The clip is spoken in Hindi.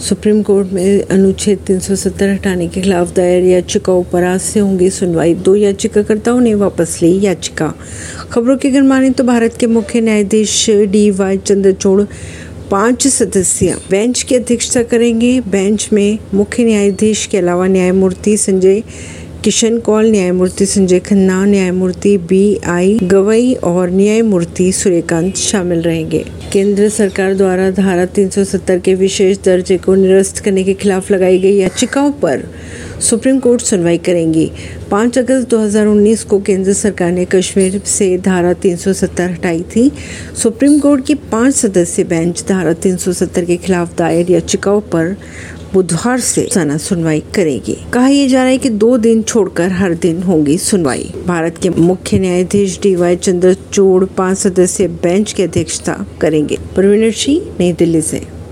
सुप्रीम कोर्ट में अनुच्छेद 370 हटाने के खिलाफ दायर याचिकाओं पर आज से होंगी सुनवाई। दो याचिकाकर्ताओं ने वापस ली याचिका। खबरों की अगर माने तो भारत के मुख्य न्यायाधीश डी वाई चंद्रचूड़, पाँच सदस्य बेंच की अध्यक्षता करेंगे। बेंच में मुख्य न्यायाधीश के अलावा न्यायमूर्ति संजय किशन कौल, न्यायमूर्ति संजय खन्ना, न्यायमूर्ति बी आई गवई और न्यायमूर्ति सूर्यकांत शामिल रहेंगे। केंद्र सरकार द्वारा धारा 370 के विशेष दर्जे को निरस्त करने के खिलाफ लगाई गई याचिकाओं पर सुप्रीम कोर्ट सुनवाई करेंगी। 5 अगस्त 2019 को केंद्र सरकार ने कश्मीर से धारा 370 हटाई थी। सुप्रीम कोर्ट की पाँच सदस्य बेंच धारा 370 के खिलाफ दायर याचिकाओं पर बुधवार से सना सुनवाई करेगी। कहा यह जा रहा है कि दो दिन छोड़कर हर दिन होगी सुनवाई। भारत के मुख्य न्यायाधीश डी वाई चंद्रचूड़ पाँच सदस्य बेंच की अध्यक्षता करेंगे। परवीन सिंह, नई दिल्ली से।